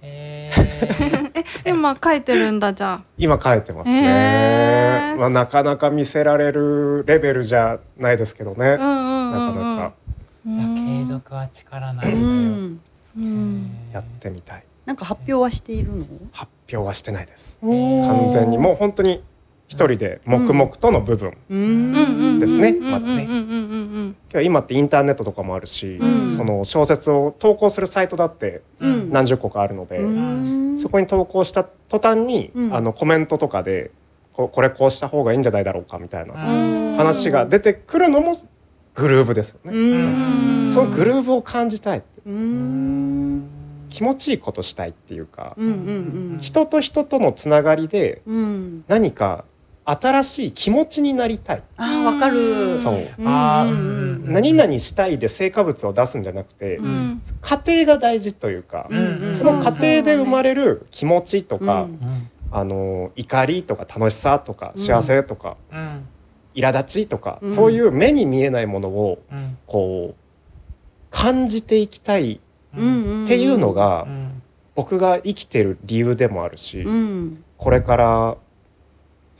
Speaker 3: ごいへー
Speaker 1: 今書いてるんだじゃ
Speaker 4: 今書いてますね。
Speaker 1: へー
Speaker 4: まあなかなか見せられるレベルじゃないですけどね。
Speaker 1: あ。うんうんうんうん。
Speaker 4: なかなか
Speaker 3: 継続は力なりだよ、
Speaker 2: うん
Speaker 1: うん。
Speaker 4: やってみたい。
Speaker 2: なんか発表はしているの？
Speaker 4: 発表はしてないです。完全にもう本当に一人で黙々との部分。ですね。
Speaker 1: うん。
Speaker 4: まだね。今日今ってインターネットとかもあるし、
Speaker 2: うん。
Speaker 4: その小説を投稿するサイトだって
Speaker 2: うん。
Speaker 4: 何十個かあるので、
Speaker 2: うん。
Speaker 4: そこに投稿した途端に、
Speaker 2: うん。
Speaker 4: あのコメントとかでここれこうした方がいいんじゃないだろうかみたいな
Speaker 1: うん。
Speaker 4: 話が出てくるのもグルーブですよね。
Speaker 2: うん。
Speaker 4: そのグルーブを感じたいって。
Speaker 2: うん。
Speaker 4: 気持ちいいことしたいっていうか、人と人とのつながりで何か新しい気持ちになりたい、
Speaker 2: あーわかる。
Speaker 4: そう。
Speaker 3: あ
Speaker 4: 何々したいで成果物を出すんじゃなくて、
Speaker 1: うん。
Speaker 4: 過程が大事というか、
Speaker 3: うんうん
Speaker 4: その過程で生まれる気持ちとか、
Speaker 2: うん。
Speaker 3: うん
Speaker 4: あの怒りとか楽しさとか幸せとか、
Speaker 3: うん。
Speaker 4: 苛立ちとか、
Speaker 2: うん。
Speaker 4: そういう目に見えないものを
Speaker 3: うん。
Speaker 4: こう感じていきたい
Speaker 2: うん。
Speaker 4: っていうのが、
Speaker 3: うん。
Speaker 4: 僕が生きてる理由でもあるし、
Speaker 2: うん。
Speaker 4: これから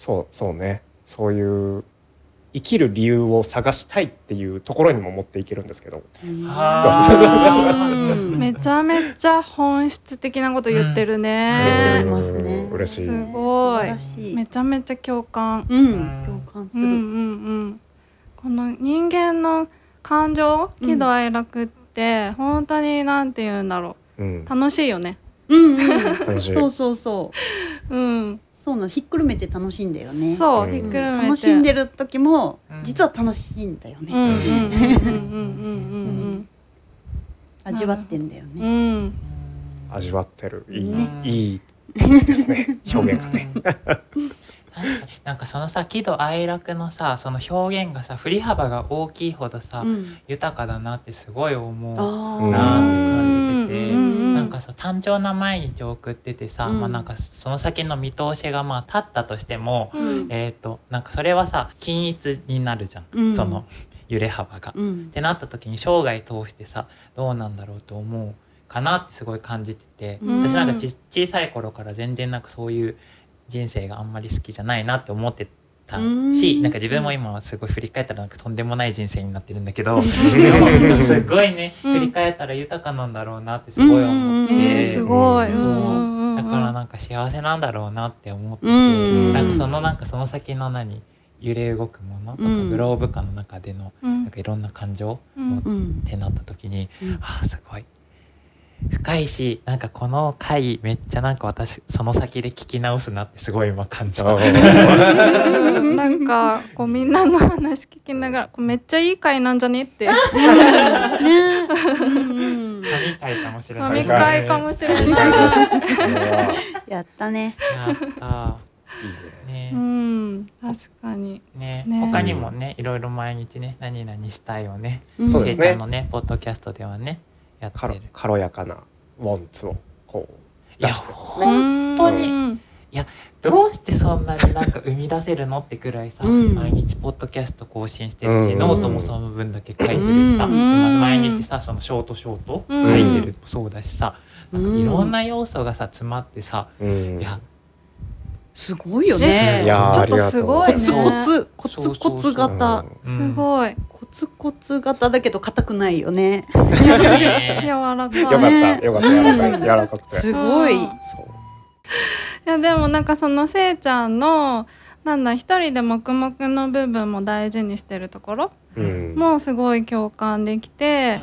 Speaker 4: そうそうね。そういう生きる理由を探したいっていうところにも持っていけるんですけど。
Speaker 3: はー
Speaker 4: そうそうそう。
Speaker 2: うん。
Speaker 1: めちゃめちゃ本質的なこと言ってるね。
Speaker 2: 言ってますね
Speaker 4: うん。嬉しい。
Speaker 1: すごい。めちゃめちゃ共感。
Speaker 2: うん。共感する。
Speaker 1: うんうんうん。この人間の感情喜怒哀楽って本当になんて言うんだろ
Speaker 4: う。ん。
Speaker 1: う楽しいよね。
Speaker 2: うんうん。
Speaker 4: 楽しい。
Speaker 2: そうそうそう。
Speaker 1: うん。
Speaker 2: そうなのひっくるめて楽しいんだよね。
Speaker 1: そう
Speaker 4: うん。
Speaker 1: ひっくるめて。
Speaker 2: 楽しんでる時も
Speaker 3: うん。
Speaker 2: 実は楽しいんだよね、味わってんだよね、
Speaker 1: ん。
Speaker 4: 味わってる。いい、
Speaker 3: ね。
Speaker 4: いいですね。表現がね。
Speaker 3: 確かになんかそのさ喜怒哀楽のさその表現がさ振り幅が大きいほどさ、
Speaker 2: うん。
Speaker 3: 豊かだなってすごい思うなって感じてて、
Speaker 1: うん。
Speaker 3: なんかさ単調な毎日を送っててさ、
Speaker 2: うん。
Speaker 3: まあなんかその先の見通しがまあ立ったとしても、
Speaker 1: うん。
Speaker 3: えっ、となんかそれはさ均一になるじゃん、
Speaker 2: うん。
Speaker 3: その揺れ幅が。
Speaker 2: うん。
Speaker 3: ってなった時に生涯通してさどうなんだろうと思うかなってすごい感じてて、
Speaker 2: うん。
Speaker 3: 私なんかち小さい頃から全然なんかそういう人生があんまり好きじゃないなって思ってたし、
Speaker 2: うん。
Speaker 3: なんか自分も今はすごい振り返ったらなんかとんでもない人生になってるんだけど すごいね
Speaker 1: うん。
Speaker 3: 振り返ったら豊かなんだろうなってすごい思って。
Speaker 1: えー、すごい。
Speaker 4: う。ん
Speaker 3: そうだからなんか幸せなんだろうなって思ってて、
Speaker 2: うん
Speaker 3: なんかそのなんかその先の何揺れ動くものとか、
Speaker 2: うん
Speaker 3: グローブ感の中での
Speaker 1: うん。
Speaker 3: なんかいろんな感情をってなった時に、
Speaker 2: うん。
Speaker 3: ああすごい深いしなんかこの回めっちゃなんか私その先で聞き直すなってすごい今感じた。
Speaker 1: なんかこうみんなの話聞きながらこうめっちゃいい回なんじゃねって。
Speaker 2: ね。うん。
Speaker 3: 神回かもしれない。
Speaker 1: 神回かもしれない。
Speaker 2: やったね。
Speaker 3: やった。
Speaker 4: いいね。
Speaker 3: ね。
Speaker 1: うん確かに。
Speaker 3: ね。
Speaker 1: ね。
Speaker 3: 他にもねいろいろ毎日ね何々したいをね
Speaker 4: そうですね。
Speaker 3: せいちゃんのねポッドキャストではねやって
Speaker 4: 軽
Speaker 3: る。
Speaker 4: 軽やかなウォンツをこう出してます
Speaker 3: いや
Speaker 4: ね。
Speaker 1: 本
Speaker 3: 当に。どうしてそんなになんか生み出せるのってくらいさ、
Speaker 2: うん。
Speaker 3: 毎日ポッドキャスト更新してるし、
Speaker 4: うん。
Speaker 3: ノートもその分だけ書いてるしさ、
Speaker 2: うん。
Speaker 3: で毎日さそのショートショート
Speaker 1: うん。
Speaker 3: 書いてるもそうだしさ、
Speaker 2: うん
Speaker 3: なん。かいろんな要素がさ詰まってさ、
Speaker 4: うん。
Speaker 3: いや
Speaker 2: すごいよ
Speaker 1: ね。ちょっとす。ごいね。
Speaker 2: コツコツコツコツ型。
Speaker 4: うん。
Speaker 1: すごい。
Speaker 2: コツコツ型だけど硬くないよね。
Speaker 3: ね
Speaker 1: 柔らかい
Speaker 4: よかった、
Speaker 2: ね
Speaker 4: よかった柔らかい柔らかくて。
Speaker 2: すごい。
Speaker 1: うん
Speaker 4: そう。
Speaker 1: いやでもなんかそのせいちゃんのなんだ一人で黙々の部分も大事にしてるところ
Speaker 4: うん。
Speaker 1: もすごい共感できて、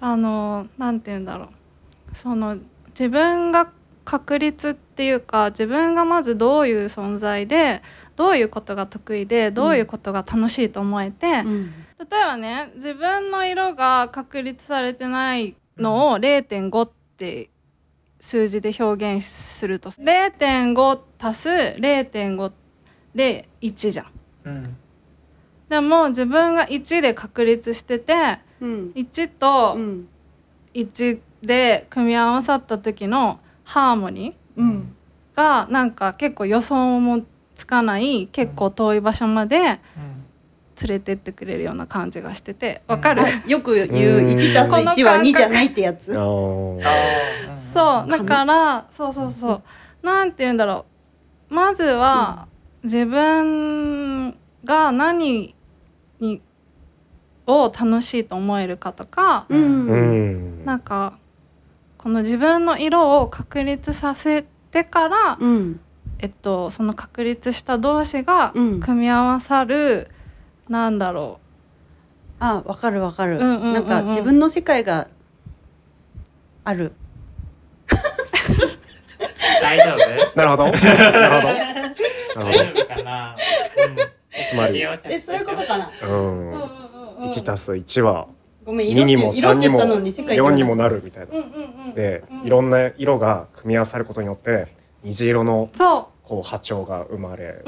Speaker 1: あのなんて言うんだろうその自分が確立っていうか自分がまずどういう存在でどういうことが得意でどういうことが楽しいと思えて、
Speaker 2: うん。
Speaker 1: 例えばね自分の色が確立されてないのを0.5って数字で表現すると0.5足す0.5で1じゃん。
Speaker 3: うん。
Speaker 1: でも自分が1で確立してて
Speaker 2: うん。
Speaker 1: 1と
Speaker 2: うん。
Speaker 1: 1で組み合わさった時のハーモニー
Speaker 2: うん。
Speaker 1: がなんか結構予想もつかない結構遠い場所まで連れてってくれるような感じがしててわかる、
Speaker 2: よく言う1たす1は2じゃないってやつ
Speaker 1: そうだからそうそうそう。なんて言うんだろう。まずは自分が何にを楽しいと思えるかとか、
Speaker 2: うん。
Speaker 4: うん。
Speaker 1: なんかこの自分の色を確立させてから、
Speaker 2: うん。
Speaker 1: えっと、その確立した同士が
Speaker 2: うん。
Speaker 1: 組み合わさる、なんだろ
Speaker 2: あわかるわかる、
Speaker 1: うんうんうんうん。
Speaker 2: なんか自分の世界がある。
Speaker 3: 大丈夫？
Speaker 4: なるほど。なるほど。なるほ
Speaker 3: 大丈夫かな、うん、
Speaker 4: つまり。
Speaker 3: 一応着地しよ
Speaker 2: かな？
Speaker 4: ど。うん。一足す一は
Speaker 2: ごめん
Speaker 4: 二にも三にも
Speaker 2: 色って言ったのに
Speaker 4: もなるみたいな。
Speaker 1: う。。うんうん。うん、
Speaker 4: で、いろんな色が組み合わさることによって虹色の
Speaker 1: そ
Speaker 4: こう波長が生まれる。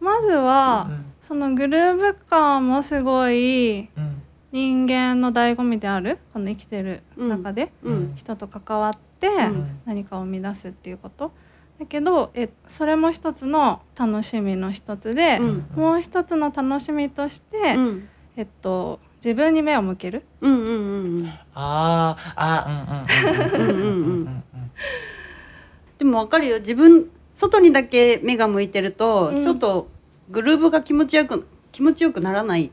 Speaker 1: まずは、
Speaker 3: うん
Speaker 1: そのグルーヴ感もすごい
Speaker 3: うん。
Speaker 1: 人間の醍醐味である？この生きてる中で、
Speaker 2: うん。
Speaker 1: 人と関わって
Speaker 2: ん。
Speaker 1: 何かを生み出すっていうこと。だけどえそれも一つの楽しみの一つで、
Speaker 2: うん。
Speaker 1: もう一つの楽しみとして、
Speaker 2: うん
Speaker 1: えっと、自分に目を向ける？
Speaker 2: うんうんうん
Speaker 3: あーあーうんうんうんうんうんうん
Speaker 2: でもわかるよ。自分外にだけ目が向いてると、
Speaker 1: うん。
Speaker 2: ちょっとグルーヴが気持ちよく気持ちよくならない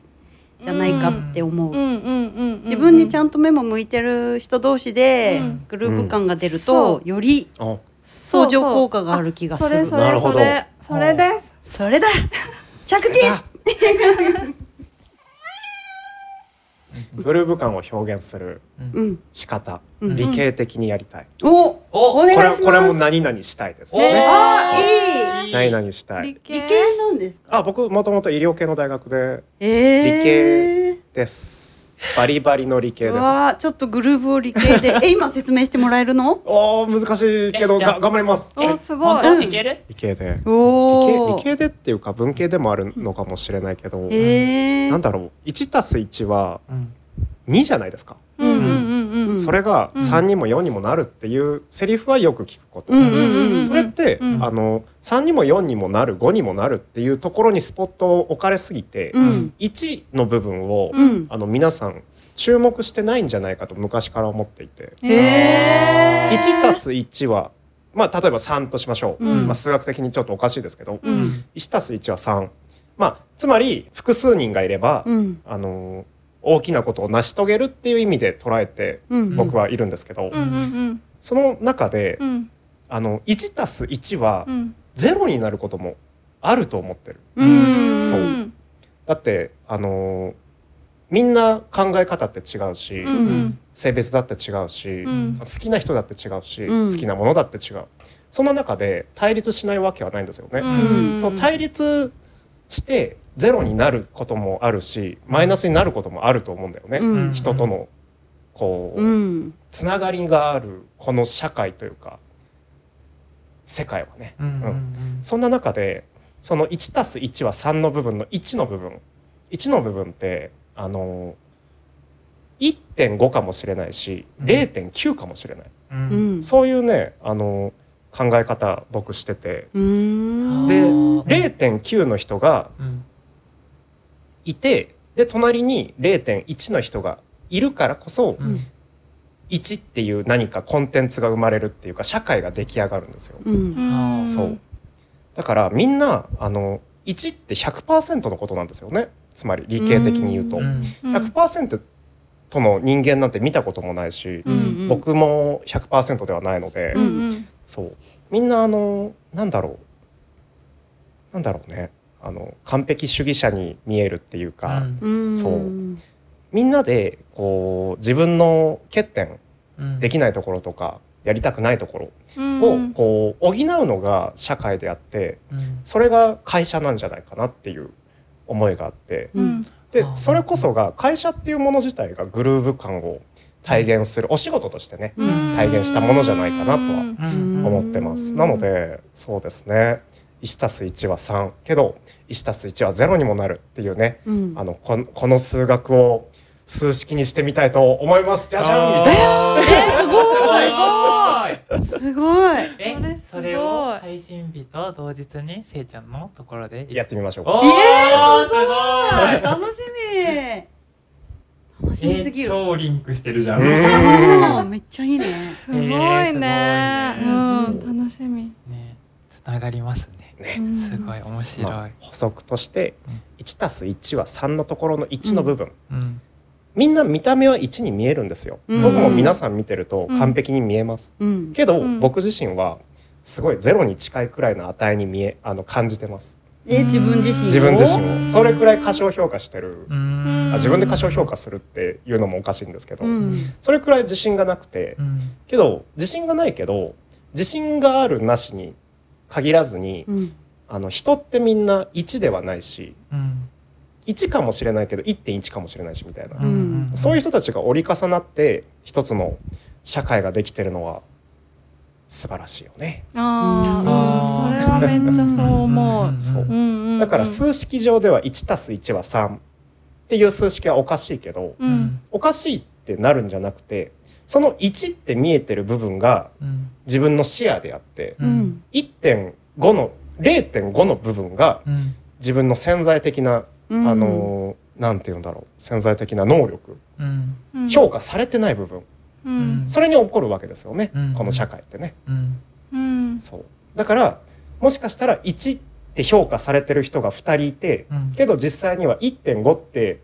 Speaker 2: じゃないかって思う、
Speaker 1: うんうんうんうん、
Speaker 2: 自分にちゃ
Speaker 1: ん
Speaker 2: んと目も向いてる人同士で
Speaker 1: うん。
Speaker 2: グルーヴ感が出る
Speaker 1: うん。
Speaker 2: と、より
Speaker 4: あ、
Speaker 2: 相乗効果がある気がする。
Speaker 1: それそれ。
Speaker 4: なるほど。
Speaker 1: それそれです。
Speaker 2: それだ。着地
Speaker 4: グルーヴ感を表現する
Speaker 2: うん。
Speaker 4: 仕方、
Speaker 2: うん。
Speaker 4: 理系的にやりたい。
Speaker 2: おお
Speaker 3: お
Speaker 2: 願いします。
Speaker 4: これこれも何々したいです。よ
Speaker 1: ね
Speaker 4: ね。
Speaker 2: あいい。
Speaker 4: 何々したい。
Speaker 1: 理系？
Speaker 2: なんですか？
Speaker 4: あ、僕もともと医療系の大学で
Speaker 2: えー、
Speaker 4: 理系です。バリバリの理系です。
Speaker 2: うわーちょっとグルーヴを理系で。え今説明してもらえるの？
Speaker 4: おー難しいけど
Speaker 3: えじゃあ。
Speaker 4: が頑張ります。
Speaker 1: おすごい。
Speaker 3: 本当いける
Speaker 4: 理系で。
Speaker 2: お
Speaker 4: 理系
Speaker 2: お
Speaker 4: 理系でっていうか文系でもあるのかもしれないけど、
Speaker 2: えー、
Speaker 4: なんだろう。1たす1は
Speaker 3: うん。
Speaker 4: 2じゃないですか、
Speaker 1: うんうん
Speaker 4: それが
Speaker 1: うん。
Speaker 4: 3にも4にもなるっていうセリフはよく聞くこと、それって、
Speaker 1: うん
Speaker 4: あの3にも4にもなる5にもなるっていうところにスポットを置かれすぎて、
Speaker 2: うん。
Speaker 4: 1の部分を、
Speaker 2: うん。
Speaker 4: あの皆さん注目してないんじゃないかと昔から思っていて、
Speaker 1: へー。
Speaker 4: 1たす1はまあ例えば3としましょう、
Speaker 2: うん。
Speaker 4: まあ、数学的にちょっとおかしいですけど、
Speaker 1: うん。
Speaker 4: 1たす1は3まあつまり複数人がいれば、
Speaker 2: うん。
Speaker 4: あの大きなことを成し遂げるっていう意味で捉えて
Speaker 2: うん。
Speaker 4: 僕はいるんですけど、その中で、
Speaker 1: うん。うん
Speaker 4: あの1たす1は
Speaker 1: うん。
Speaker 4: ゼロになることもあると思ってる。
Speaker 2: うん。
Speaker 4: そう。だってあのみんな考え方って違うし、
Speaker 1: うんうん。
Speaker 4: 性別だって違うし、
Speaker 1: ん。
Speaker 4: 好きな人だって違うし、
Speaker 2: うん。
Speaker 4: 好きなものだって違う。その中で対立しないわけはないんですよね。
Speaker 1: うん。
Speaker 4: その対立してゼロになることもあるしマイナスになることもあると思うんだよね、
Speaker 2: うん。
Speaker 4: 人とのこう、
Speaker 2: うん。
Speaker 4: つながりがあるこの社会というか世界はね、
Speaker 3: うんうん
Speaker 4: うん。そんな中でその 1+1 は3の部分の1の部分。1の部分ってあの1.5かもしれないし
Speaker 3: うん。
Speaker 4: 0.9かもしれない、そういうねあの考え方僕してて。
Speaker 2: うん。
Speaker 4: で
Speaker 3: あー。
Speaker 4: 0.9の人が
Speaker 3: うん。
Speaker 4: いてで隣に0.1の人がいるからこそ
Speaker 3: うん。
Speaker 4: 1っていう何かコンテンツが生まれるっていうか社会が出来上がるんですよ。
Speaker 2: うん。
Speaker 1: うん
Speaker 4: そう。だからみんなあの1って100%のことなんですよね。つまり理系的に言うと。
Speaker 3: うん。
Speaker 1: うん。
Speaker 4: 100%の人間なんて見たこともないし、
Speaker 1: うん
Speaker 4: 僕も100%ではないので、
Speaker 1: うんうん
Speaker 4: そう。みんなあのなんだろう。なんだろうね。あの完璧主義者に見えるっていうか、
Speaker 2: うん。
Speaker 4: そう。みんなでこう自分の欠点
Speaker 3: うん。
Speaker 4: できないところとかやりたくないところ
Speaker 1: うん。
Speaker 4: をこう補うのが社会であって
Speaker 3: うん。
Speaker 4: それが会社なんじゃないかなっていう思いがあって。
Speaker 1: うん。
Speaker 4: でそれこそが会社っていうもの自体がグルーヴ感を体現するお仕事としてね
Speaker 1: うん
Speaker 4: 体現したものじゃないかなとは
Speaker 3: うん
Speaker 4: 思ってます。なのでそうですね 1+1 は3けど 1+1 は0にもなるっていうね
Speaker 2: うん
Speaker 4: あのこのこの数学を数式にしてみたいと思います。じゃじゃんみたいな。
Speaker 3: な。
Speaker 2: えすご
Speaker 3: い。
Speaker 2: すごい
Speaker 3: え
Speaker 1: それすごい
Speaker 3: それを配信日と同日にせいちゃんのところで
Speaker 4: やってみましょう
Speaker 3: お
Speaker 4: か。
Speaker 3: ーすごい。
Speaker 2: 楽しみ楽しみすぎる。
Speaker 3: え超リンクしてるじゃん。
Speaker 4: う
Speaker 3: ね
Speaker 2: あーめっちゃいいね。
Speaker 1: すごいね。
Speaker 3: えーすごいね。
Speaker 1: うん。楽しみ。
Speaker 3: つながりますね。
Speaker 1: うん
Speaker 3: すごい面白い。
Speaker 4: まあ補足として
Speaker 3: うん。
Speaker 4: 1たす1は3のところの1の部分、
Speaker 3: うん。
Speaker 4: みんな見た目は1に見えるんですよ、
Speaker 2: うん。
Speaker 4: 僕も皆さん見てると
Speaker 1: うん。
Speaker 4: 完璧に見えます、
Speaker 2: うん。
Speaker 4: けど、
Speaker 1: うん。
Speaker 4: 僕自身はすごいゼロに近いくらいの値に見えあの感じてます
Speaker 2: え自分自身を？
Speaker 4: 自分自身
Speaker 3: うん
Speaker 4: を。それくらい過小評価してる、
Speaker 3: うん。
Speaker 4: あ自分で過小評価するっていうのもおかしいんですけど、
Speaker 2: うん。
Speaker 4: それくらい自信がなくて、
Speaker 3: うん。
Speaker 4: けど自信がないけど自信があるなしに限らずに、
Speaker 2: うん。
Speaker 4: あの人ってみんな1ではないし
Speaker 3: うん。
Speaker 4: 1かもしれないけど1.1かもしれないしみたいな、
Speaker 2: ん。
Speaker 4: そういう人たちが折り重なって一つの社会ができてるのは素晴らしいよね。
Speaker 1: あ
Speaker 3: うん
Speaker 1: あ、うん、それはめっちゃそう思う。
Speaker 4: そう。だから数式上では1たす1は3っていう数式はおかしいけど、
Speaker 1: うん。
Speaker 4: おかしいってなるんじゃなくてその1って見えてる部分が
Speaker 3: うん。
Speaker 4: 自分の視野であって
Speaker 3: う
Speaker 2: うん。ん
Speaker 4: 1.5の0.5の部分が
Speaker 3: うん。
Speaker 4: 自分の潜在的な、
Speaker 2: うん。
Speaker 4: あのーなんて言うんだろう。潜在的な能力。
Speaker 3: うん。
Speaker 1: うん。
Speaker 4: 評価されてない部分
Speaker 1: うん。
Speaker 4: それに起こるわけですよね、
Speaker 3: うん。
Speaker 4: この社会ってね。
Speaker 3: うん。
Speaker 1: うん。
Speaker 4: そう。だからもしかしたら1って評価されてる人が2人いて、
Speaker 3: うん。
Speaker 4: けど実際には1.5って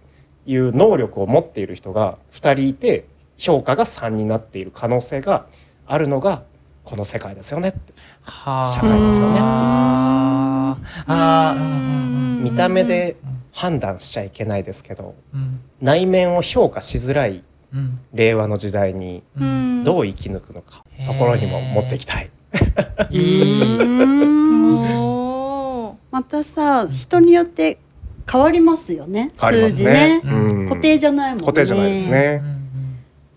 Speaker 4: いう能力を持っている人が2人いて評価が3になっている可能性があるのがこの世界ですよねって。
Speaker 3: はあ。
Speaker 4: 社会ですよねっていう
Speaker 3: あー。あ
Speaker 4: 見た目で
Speaker 3: うん。
Speaker 4: 判断しちゃいけないですけど
Speaker 3: うん。
Speaker 4: 内面を評価しづらい
Speaker 3: うん
Speaker 4: 令和の時代に
Speaker 1: うん。
Speaker 4: どう生き抜くのかところにも持っていきたい。
Speaker 2: またさ人によって変わりますよね。
Speaker 4: 変わります
Speaker 2: 数字
Speaker 4: ね。
Speaker 2: ね
Speaker 4: うん。
Speaker 2: 固定じゃないもんね。
Speaker 4: 固定じゃないですね。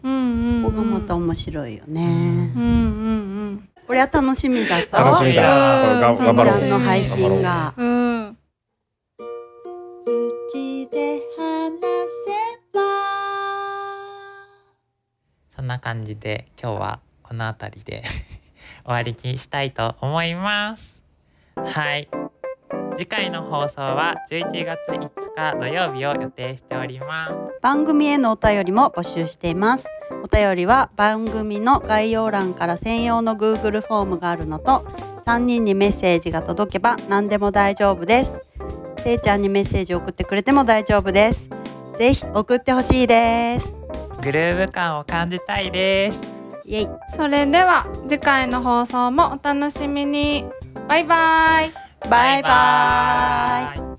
Speaker 3: うん
Speaker 1: うんうん。
Speaker 2: ここがまた面白いよね、
Speaker 1: うんうん
Speaker 2: これは楽しみだぞ。
Speaker 4: 楽しみだ。これが
Speaker 1: うん
Speaker 4: 頑張ろう。
Speaker 2: ちゃんの配信が。
Speaker 1: うん。う。ん
Speaker 2: うちで
Speaker 3: んな感じで今日はこの辺りで 終わりにしたいと思います。はい。次回の放送は11月5日土曜日を予定しております。
Speaker 2: 番組へのお便りも募集していますお便りは番組の概要欄から専用の Google フォームがあるのと3人にメッセージが届けば何でも大丈夫ですせいちゃんにメッセージ送ってくれても大丈夫ですぜひ送ってほしいです
Speaker 3: グルーヴ感を感じたいです。
Speaker 2: イエイ。
Speaker 1: それでは次回の放送もお楽しみに。バイバイ。
Speaker 2: バイバイ。
Speaker 3: イ